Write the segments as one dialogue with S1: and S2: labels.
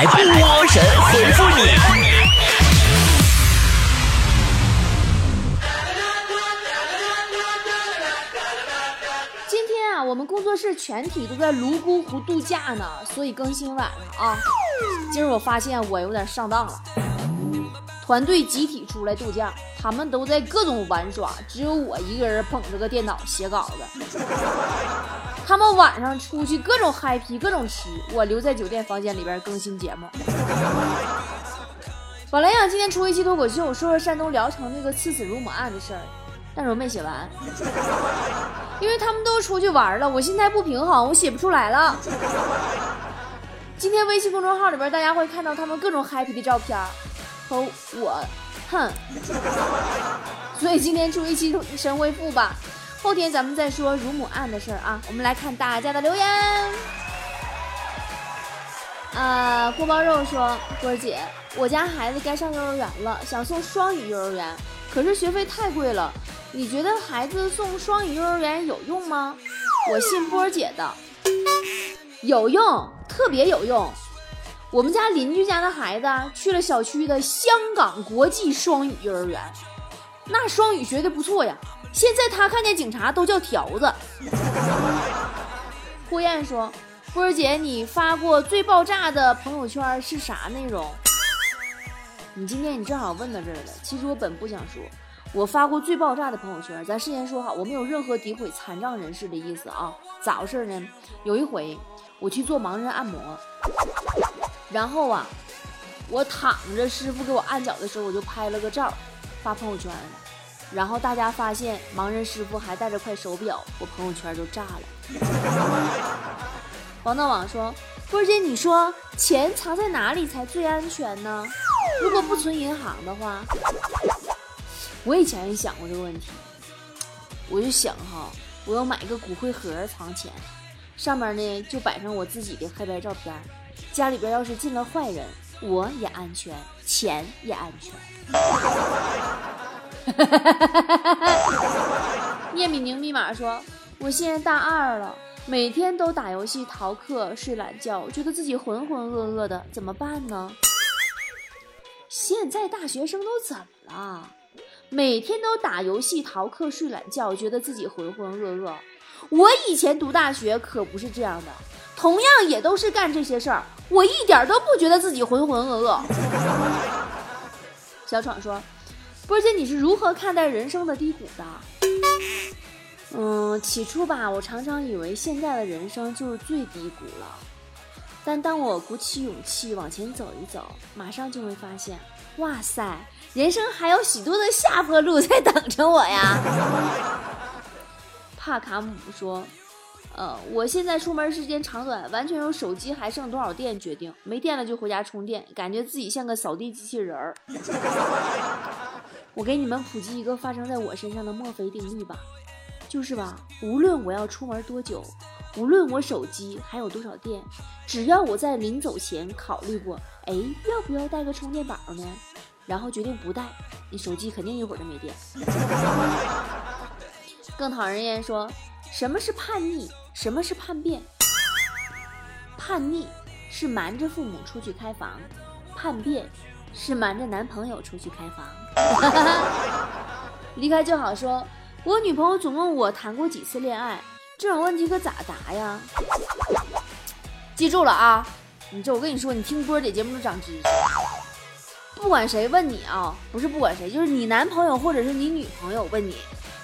S1: 来波神回复你。
S2: 今天啊，我们工作室全体都在泸沽湖度假呢，所以更新晚了啊。今儿我发现我有点上当了，团队集体出来度假，他们都在各种玩耍，只有我一个人捧着个电脑写稿子。他们晚上出去各种嗨皮，各种吃，我留在酒店房间里边更新节目。本来想今天出一期脱口秀，说说山东聊城那个刺死乳母案的事儿，但是我没写完。因为他们都出去玩了，我心态不平衡，我写不出来了。今天微信公众号里边，大家会看到他们各种 happy 的照片和我，哼。所以今天出一期神回复吧，后天咱们再说乳母案的事儿啊。我们来看大家的留言。啊，锅包肉说，波儿姐，我家孩子该上幼儿园了，想送双语幼儿园，可是学费太贵了。你觉得孩子送双语幼儿园有用吗？我信波儿姐的，有用，特别有用。我们家邻居家的孩子去了小区的香港国际双语幼儿园，那双语学的不错呀。现在他看见警察都叫条子。郭燕说：“波儿姐，你发过最爆炸的朋友圈是啥内容？”你今天你正好问到这儿了。其实我本不想说。我发过最爆炸的朋友圈，咱事先说好，我没有任何诋毁残障人士的意思啊。咋回事呢？有一回我去做盲人按摩，然后啊，我躺着师傅给我按脚的时候，我就拍了个照发朋友圈，然后大家发现盲人师傅还带着块手表，我朋友圈就炸了。王大网说：“波姐，你说钱藏在哪里才最安全呢？如果不存银行的话？”我以前也想过这个问题，我就想哈，我要买个骨灰盒藏钱，上面呢就摆上我自己的黑白照片，家里边要是进了坏人，我也安全，钱也安全。聂敏宁密码说，我现在大二了，每天都打游戏、逃课、睡懒觉，觉得自己浑浑噩噩的，怎么办呢？现在大学生都怎么了？每天都打游戏、逃课、睡懒觉，觉得自己浑浑噩噩。我以前读大学可不是这样的，同样也都是干这些事儿，我一点都不觉得自己浑浑噩噩。小闯说：“波姐，你是如何看待人生的低谷的？”嗯，起初吧，我常常以为现在的人生就是最低谷了，但当我鼓起勇气往前走一走，马上就会发现，哇塞！人生还有许多的下坡路在等着我呀！帕卡姆说：“呃，我现在出门时间长短完全由手机还剩多少电决定，没电了就回家充电，感觉自己像个扫地机器人儿。我给你们普及一个发生在我身上的墨菲定律吧，就是吧，无论我要出门多久，无论我手机还有多少电，只要我在临走前考虑过，哎，要不要带个充电宝呢？”然后决定不带，你手机肯定一会儿就没电。更讨人厌说，什么是叛逆？什么是叛变？叛逆是瞒着父母出去开房，叛变是瞒着男朋友出去开房。哈 哈离开就好说，我女朋友总问我谈过几次恋爱，这种问题可咋答呀？记住了啊！你这我跟你说，你听波姐节目都长知识。不管谁问你啊，不是不管谁，就是你男朋友或者是你女朋友问你，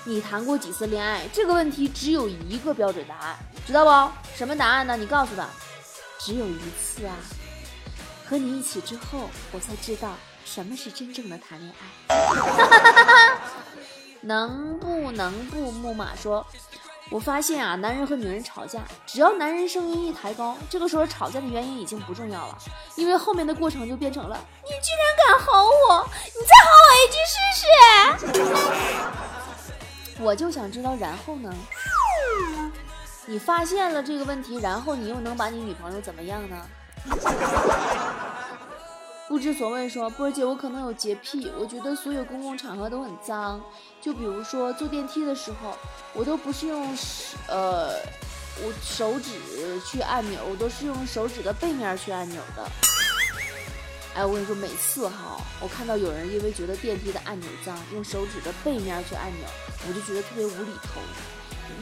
S2: 你谈过几次恋爱？这个问题只有一个标准答案，知道不？什么答案呢？你告诉他，只有一次啊。和你一起之后，我才知道什么是真正的谈恋爱。能不能不？木马说。我发现啊，男人和女人吵架，只要男人声音一抬高，这个时候吵架的原因已经不重要了，因为后面的过程就变成了你居然敢吼我，你再吼我一句试试。我就想知道，然后呢？你发现了这个问题，然后你又能把你女朋友怎么样呢？不知所谓说，波儿姐，我可能有洁癖，我觉得所有公共场合都很脏。就比如说坐电梯的时候，我都不是用，呃，我手指去按钮，我都是用手指的背面去按钮的。哎，我跟你说，每次哈，我看到有人因为觉得电梯的按钮脏，用手指的背面去按钮，我就觉得特别无厘头。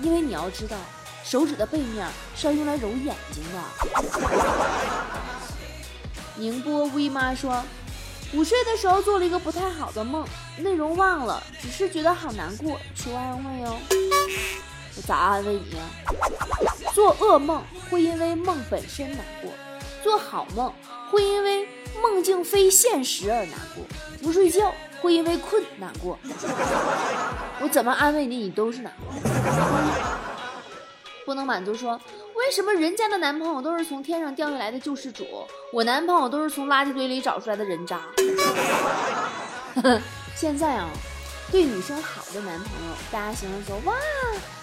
S2: 因为你要知道，手指的背面是要用来揉眼睛的。宁波微妈说，午睡的时候做了一个不太好的梦，内容忘了，只是觉得好难过，求安慰哦。我咋安慰你呀？做噩梦会因为梦本身难过，做好梦会因为梦境非现实而难过，不睡觉会因为困难过。我怎么安慰你，你都是难过。不能满足说，为什么人家的男朋友都是从天上掉下来的救世主，我男朋友都是从垃圾堆里找出来的人渣？现在啊，对女生好的男朋友，大家形容说哇，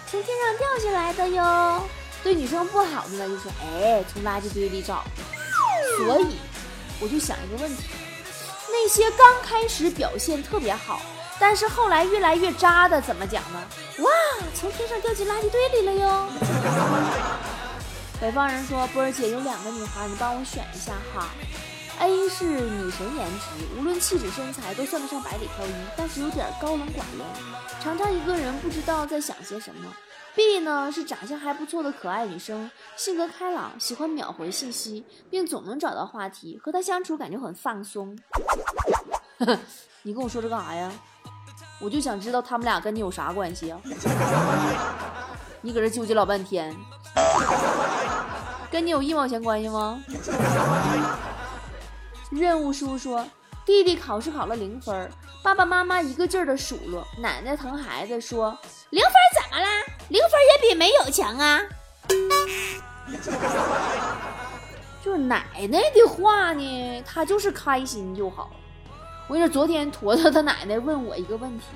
S2: 从天上掉下来的哟。对女生不好的呢，就说哎，从垃圾堆里找。所以，我就想一个问题：那些刚开始表现特别好，但是后来越来越渣的，怎么讲呢？哇，从天上掉进垃圾堆里了哟！北方人说：“波儿姐有两个女孩，你帮我选一下哈。A 是女神颜值，无论气质身材都算得上百里挑一，但是有点高冷寡言，常常一个人不知道在想些什么。” B 呢是长相还不错的可爱女生，性格开朗，喜欢秒回信息，并总能找到话题，和她相处感觉很放松。你跟我说这干啥呀？我就想知道他们俩跟你有啥关系啊？你搁这纠结老半天，跟你有一毛钱关系吗？任务书说。弟弟考试考了零分，爸爸妈妈一个劲儿的数落。奶奶疼孩子说：“零分怎么啦？零分也比没有强啊！”就是奶奶的话呢，他就是开心就好。我跟你说，昨天坨坨他奶奶问我一个问题，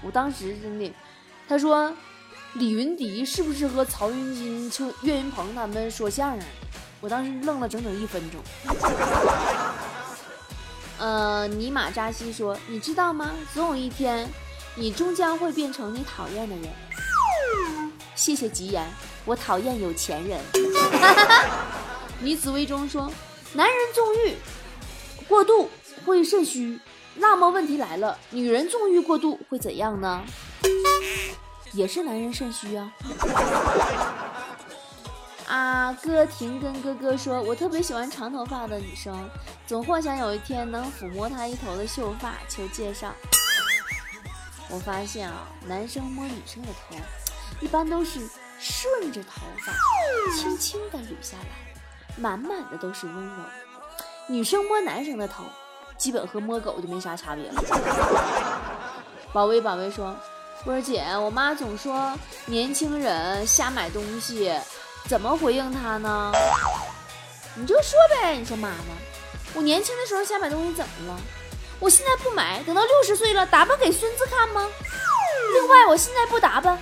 S2: 我当时真的，他说：“李云迪是不是和曹云金、邱岳云鹏他们说相声？”我当时愣了整整一分钟。呃，尼玛扎西说：“你知道吗？总有一天，你终将会变成你讨厌的人。”谢谢吉言，我讨厌有钱人。女子微中说：“男人纵欲过度会肾虚，那么问题来了，女人纵欲过度会怎样呢？也是男人肾虚啊。”啊，哥婷跟哥哥说，我特别喜欢长头发的女生，总幻想有一天能抚摸她一头的秀发，求介绍。我发现啊，男生摸女生的头，一般都是顺着头发轻轻的捋下来，满满的都是温柔；女生摸男生的头，基本和摸狗就没啥差别了。宝贝宝贝说，波儿姐，我妈总说年轻人瞎买东西。怎么回应他呢？你就说呗。你说妈妈，我年轻的时候瞎买东西怎么了？我现在不买，等到六十岁了打扮给孙子看吗？另外，我现在不打扮，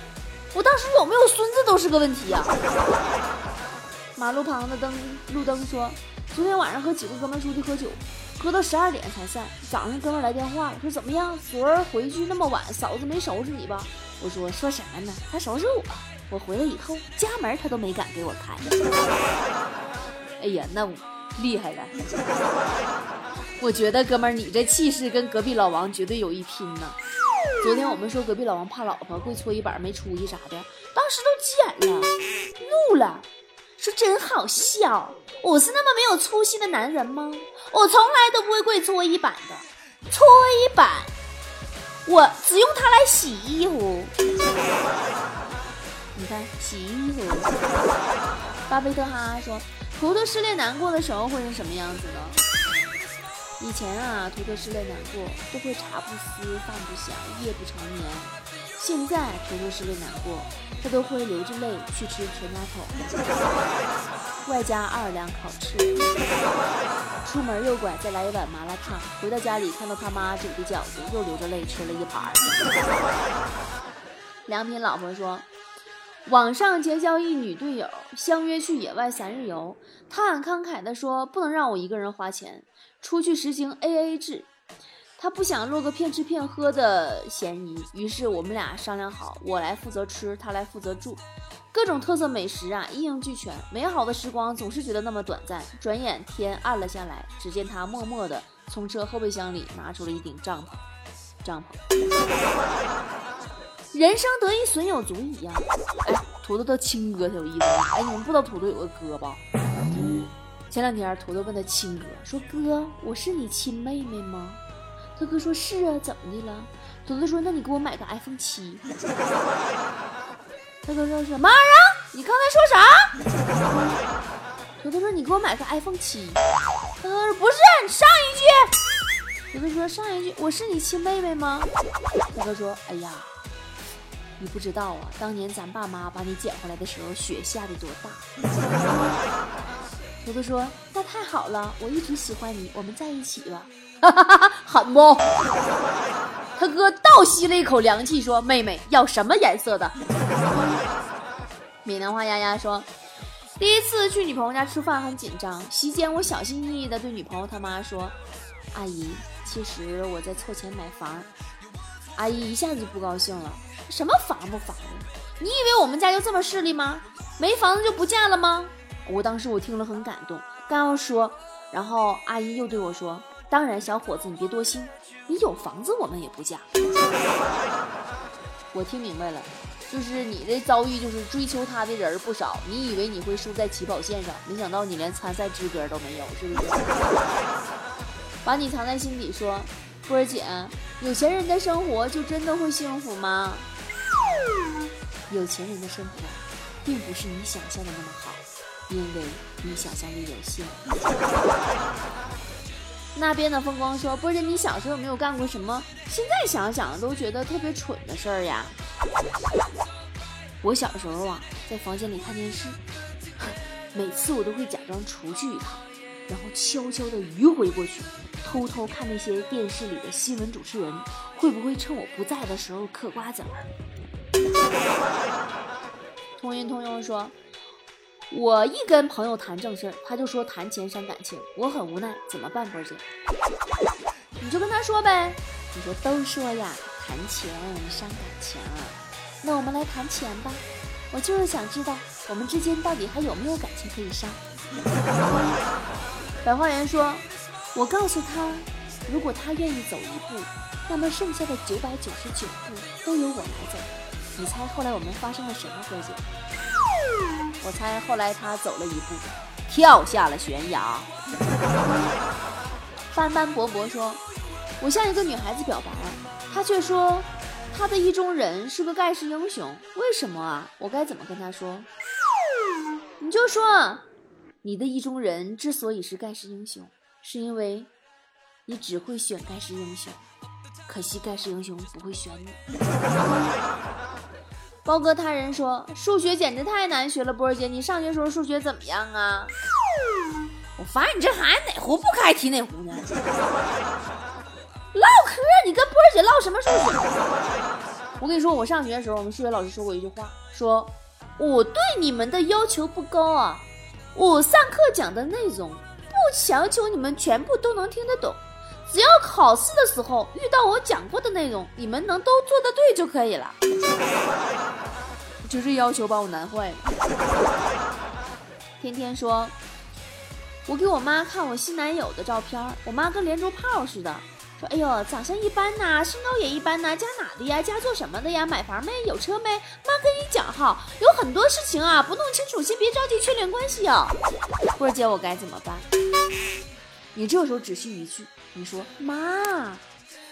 S2: 我到时有没有孙子都是个问题啊。马路旁的灯路灯说，昨天晚上和几个哥们出去喝酒，喝到十二点才散。早上哥们来电话了，说怎么样？昨儿回去那么晚，嫂子没收拾你吧？我说说什么呢？他收拾我。我回来以后，家门他都没敢给我开。哎呀，那厉害了！我觉得哥们，你这气势跟隔壁老王绝对有一拼呢。昨天我们说隔壁老王怕老婆跪搓衣板没出息啥的，当时都急眼了，怒了，真好笑。我是那么没有出息的男人吗？我从来都不会跪搓衣板的，搓衣板，我只用它来洗衣服。你看洗衣服。巴菲特哈哈说：“图图失恋难过的时候会是什么样子呢？以前啊，图图失恋难过都会茶不思饭不想夜不成眠。现在图图失恋难过，他都会流着泪去吃全家桶，外加二两烤翅。出门右拐再来一碗麻辣烫，回到家里看到他妈煮的饺子，又流着泪吃了一盘。”良品老婆说。网上结交一女队友，相约去野外三日游。他很慷慨地说：“不能让我一个人花钱，出去实行 AA 制。”他不想落个骗吃骗喝的嫌疑，于是我们俩商量好，我来负责吃，他来负责住。各种特色美食啊，一应俱全。美好的时光总是觉得那么短暂，转眼天暗了下来。只见他默默地从车后备箱里拿出了一顶帐篷，帐篷。人生得意损友足矣呀！哎，土豆的亲哥才有意思。哎，你们不知道土豆有个哥吧？前两天土豆问他亲哥说：“哥，我是你亲妹妹吗？”他哥说是啊，怎么的了？图图说：“那你给我买个 iPhone 七。”他哥说什么玩意儿！你刚才说啥？图图说你给我买个 iPhone 七。他哥说不是，你上一句。图图说上一句我是你亲妹妹吗？他哥说哎呀，你不知道啊，当年咱爸妈把你捡回来的时候，雪下的多大。图图说那太好了，我一直喜欢你，我们在一起吧。哈哈哈哈狠不？他哥倒吸了一口凉气，说：“妹妹要什么颜色的？”闽南话丫丫说：“第一次去女朋友家吃饭很紧张，席间我小心翼翼的对女朋友他妈说：‘阿姨，其实我在凑钱买房。’阿姨一下子就不高兴了：‘什么房不房的？你以为我们家就这么势利吗？没房子就不嫁了吗？’我当时我听了很感动，刚要说，然后阿姨又对我说。”当然，小伙子，你别多心，你有房子我们也不嫁。我听明白了，就是你的遭遇，就是追求他的人不少，你以为你会输在起跑线上，没想到你连参赛资格都没有，是不是？把你藏在心底，说波儿姐，有钱人的生活就真的会幸福吗？有钱人的生活，并不是你想象的那么好，因为你想象力有限。那边的风光说：“波姐，你小时候有没有干过什么？现在想想都觉得特别蠢的事儿呀。”我小时候啊，在房间里看电视，每次我都会假装出去一趟，然后悄悄地迂回过去，偷偷看那些电视里的新闻主持人会不会趁我不在的时候嗑瓜子儿。通音通用说。我一跟朋友谈正事儿，他就说谈钱伤感情，我很无奈，怎么办，波姐？你就跟他说呗，你说都说呀，谈钱伤感情，那我们来谈钱吧。我就是想知道我们之间到底还有没有感情可以伤。白花园说，我告诉他，如果他愿意走一步，那么剩下的九百九十九步都由我来走。你猜后来我们发生了什么，波姐？我猜后来他走了一步，跳下了悬崖。斑斑驳驳说：“我向一个女孩子表白，她却说她的意中人是个盖世英雄。为什么啊？我该怎么跟她说？你就说，你的意中人之所以是盖世英雄，是因为你只会选盖世英雄，可惜盖世英雄不会选你。”包哥他人说数学简直太难学了，波儿姐，你上学时候数学怎么样啊？我发现你这孩子哪壶不开提哪壶呢？唠嗑，你跟波儿姐唠什么数学？我跟你说，我上学的时候，我们数学老师说过一句话，说我对你们的要求不高啊，我上课讲的内容不强求你们全部都能听得懂，只要考试的时候遇到我讲过的内容，你们能都做得对就可以了。就 这要求把我难坏了。天天说，我给我妈看我新男友的照片，我妈跟连珠炮似的，说：“哎呦，长相一般呐，身高也一般呐，家哪的呀？家做什么的呀？买房没？有车没？”妈跟你讲哈，有很多事情啊，不弄清楚，先别着急确认关系啊。波儿姐，我该怎么办？你这时候只需一句，你说妈。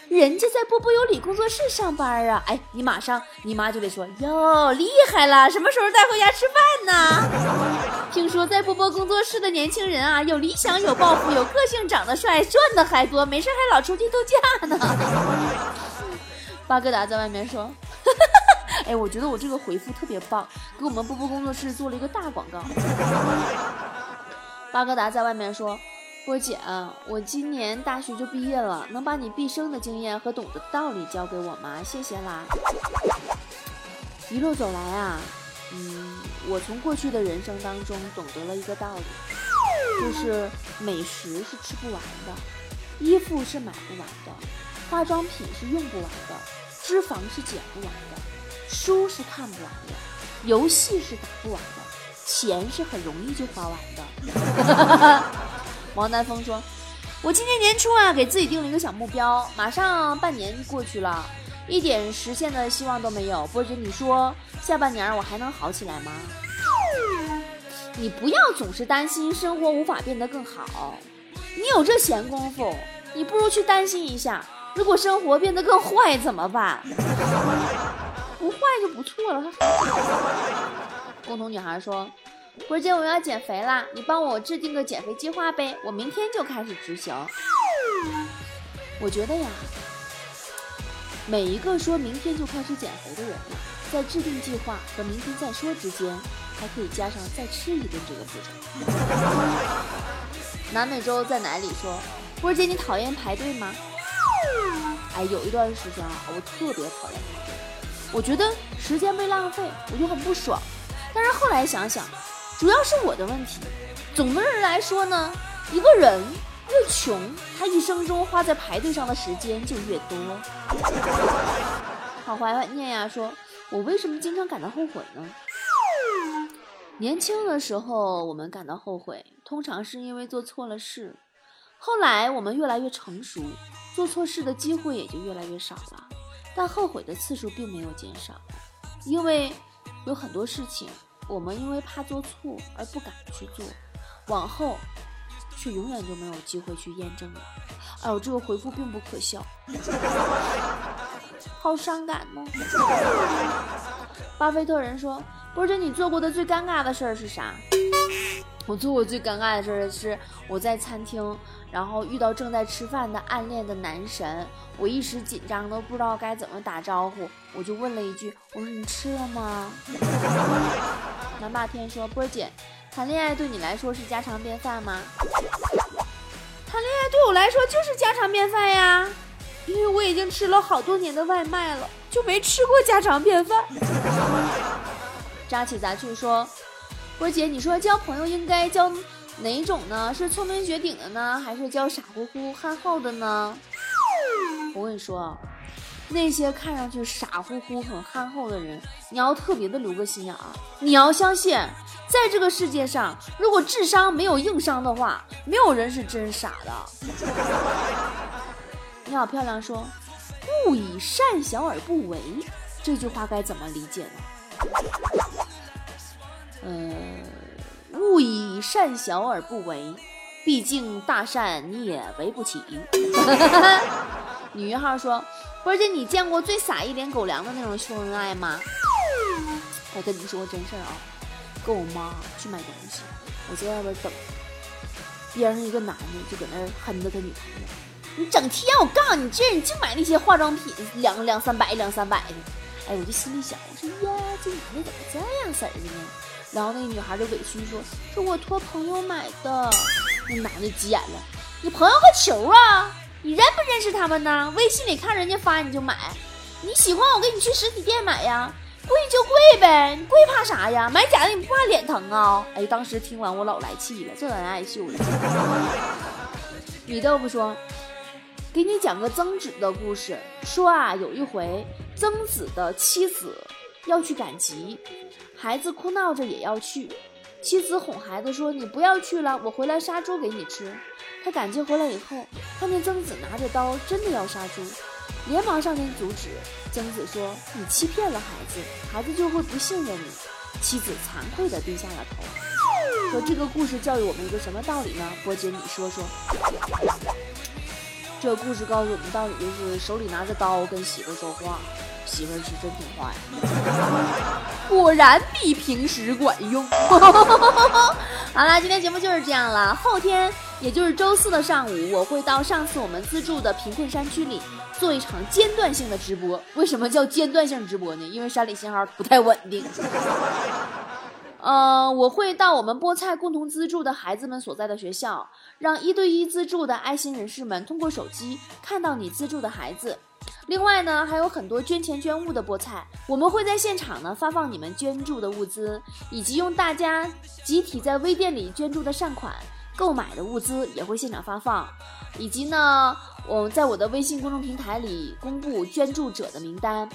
S2: 人家在波波有理工作室上班啊！哎，你马上，你妈就得说哟，厉害了，什么时候带回家吃饭呢？听说在波波工作室的年轻人啊，有理想、有抱负、有个性，长得帅，赚的还多，没事还老出去度假呢。巴格达在外面说，哎，我觉得我这个回复特别棒，给我们波波工作室做了一个大广告。巴格达在外面说。波姐，我今年大学就毕业了，能把你毕生的经验和懂得的道理教给我吗？谢谢啦！一路走来啊，嗯，我从过去的人生当中懂得了一个道理，就是美食是吃不完的，衣服是买不完的，化妆品是用不完的，脂肪是减不完的，书是看不完的，游戏是打不完的，钱是很容易就花完的。王丹峰说：“我今年年初啊，给自己定了一个小目标，马上半年过去了，一点实现的希望都没有。波姐，你说下半年我还能好起来吗？你不要总是担心生活无法变得更好，你有这闲工夫，你不如去担心一下，如果生活变得更坏怎么办？不坏就不错了。”共同女孩说。波姐，我要减肥啦！你帮我制定个减肥计划呗，我明天就开始执行。我觉得呀，每一个说明天就开始减肥的人，在制定计划和明天再说之间，还可以加上再吃一顿这个步骤。南美洲在哪里说？波姐，你讨厌排队吗？哎，有一段时间啊，我特别讨厌排队，我觉得时间被浪费，我就很不爽。但是后来想想。主要是我的问题。总的人来说呢，一个人越穷，他一生中花在排队上的时间就越多。好，怀念呀，说我为什么经常感到后悔呢？年轻的时候，我们感到后悔，通常是因为做错了事。后来我们越来越成熟，做错事的机会也就越来越少了，但后悔的次数并没有减少，因为有很多事情。我们因为怕做错而不敢去做，往后却永远就没有机会去验证了。哎呦，这个回复并不可笑，好伤感呢。巴菲特人说：“波姐，你做过的最尴尬的事儿是啥？”我做过最尴尬的事儿是我在餐厅，然后遇到正在吃饭的暗恋的男神，我一时紧张都不知道该怎么打招呼，我就问了一句：“我说你吃了吗？” 南霸天说：“波姐，谈恋爱对你来说是家常便饭吗？”谈恋爱对我来说就是家常便饭呀，因为我已经吃了好多年的外卖了，就没吃过家常便饭。扎起杂趣说。波姐，你说交朋友应该交哪种呢？是聪明绝顶的呢，还是交傻乎乎憨厚的呢？我跟你说，那些看上去傻乎乎、很憨厚的人，你要特别的留个心眼儿。你要相信，在这个世界上，如果智商没有硬伤的话，没有人是真傻的。你好漂亮，说勿以善小而不为，这句话该怎么理解呢？嗯，勿以善小而不为，毕竟大善你也为不起。女一号说：“波姐，你见过最撒一脸狗粮的那种秀恩爱吗？”我跟你说个真事儿啊，跟我妈去买东西，我在外边等，边上一个男的就搁那哼着他女朋友：“你整天我告诉你，这你净买那些化妆品，两两三百，两三百的。”哎，我就心里想，我说呀，这男的怎么这样式儿的呢？然后那个女孩就委屈说：“是我托朋友买的。”那男的急眼了：“你朋友个球啊！你认不认识他们呢？微信里看人家发你就买，你喜欢我跟你去实体店买呀？贵就贵呗，你贵怕啥呀？买假的你不怕脸疼啊？”哎，当时听完我老来气了，这人爱秀的。米豆腐说：“给你讲个曾子的故事，说啊，有一回曾子的妻子要去赶集。”孩子哭闹着也要去，妻子哄孩子说：“你不要去了，我回来杀猪给你吃。”他赶集回来以后，看见曾子拿着刀，真的要杀猪，连忙上前阻止。曾子说：“你欺骗了孩子，孩子就会不信任你。”妻子惭愧地低下了头，说：“这个故事教育我们一个什么道理呢？”波姐，你说说。这故事告诉我们道理就是：手里拿着刀跟媳妇说话。媳妇儿是真听话呀，果然比平时管用。好了，今天节目就是这样了。后天，也就是周四的上午，我会到上次我们资助的贫困山区里做一场间断性的直播。为什么叫间断性直播呢？因为山里信号不太稳定。呃，我会到我们菠菜共同资助的孩子们所在的学校，让一对一资助的爱心人士们通过手机看到你资助的孩子。另外呢，还有很多捐钱捐物的菠菜，我们会在现场呢发放你们捐助的物资，以及用大家集体在微店里捐助的善款购买的物资也会现场发放，以及呢，我在我的微信公众平台里公布捐助者的名单。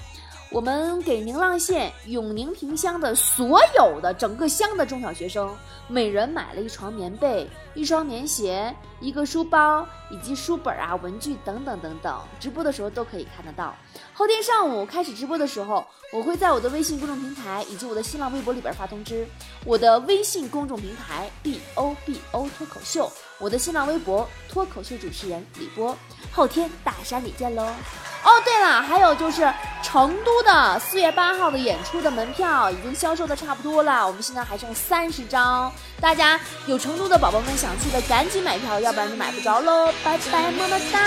S2: 我们给宁浪县永宁坪乡的所有的整个乡的中小学生，每人买了一床棉被、一双棉鞋、一个书包以及书本啊、文具等等等等。直播的时候都可以看得到。后天上午开始直播的时候，我会在我的微信公众平台以及我的新浪微博里边发通知。我的微信公众平台 B O B O 脱口秀，我的新浪微博脱口秀主持人李波。后天大山里见喽！哦，对了，还有就是成都的四月八号的演出的门票已经销售的差不多了，我们现在还剩三十张，大家有成都的宝宝们想去的赶紧买票，要不然就买不着喽！拜拜，么么哒。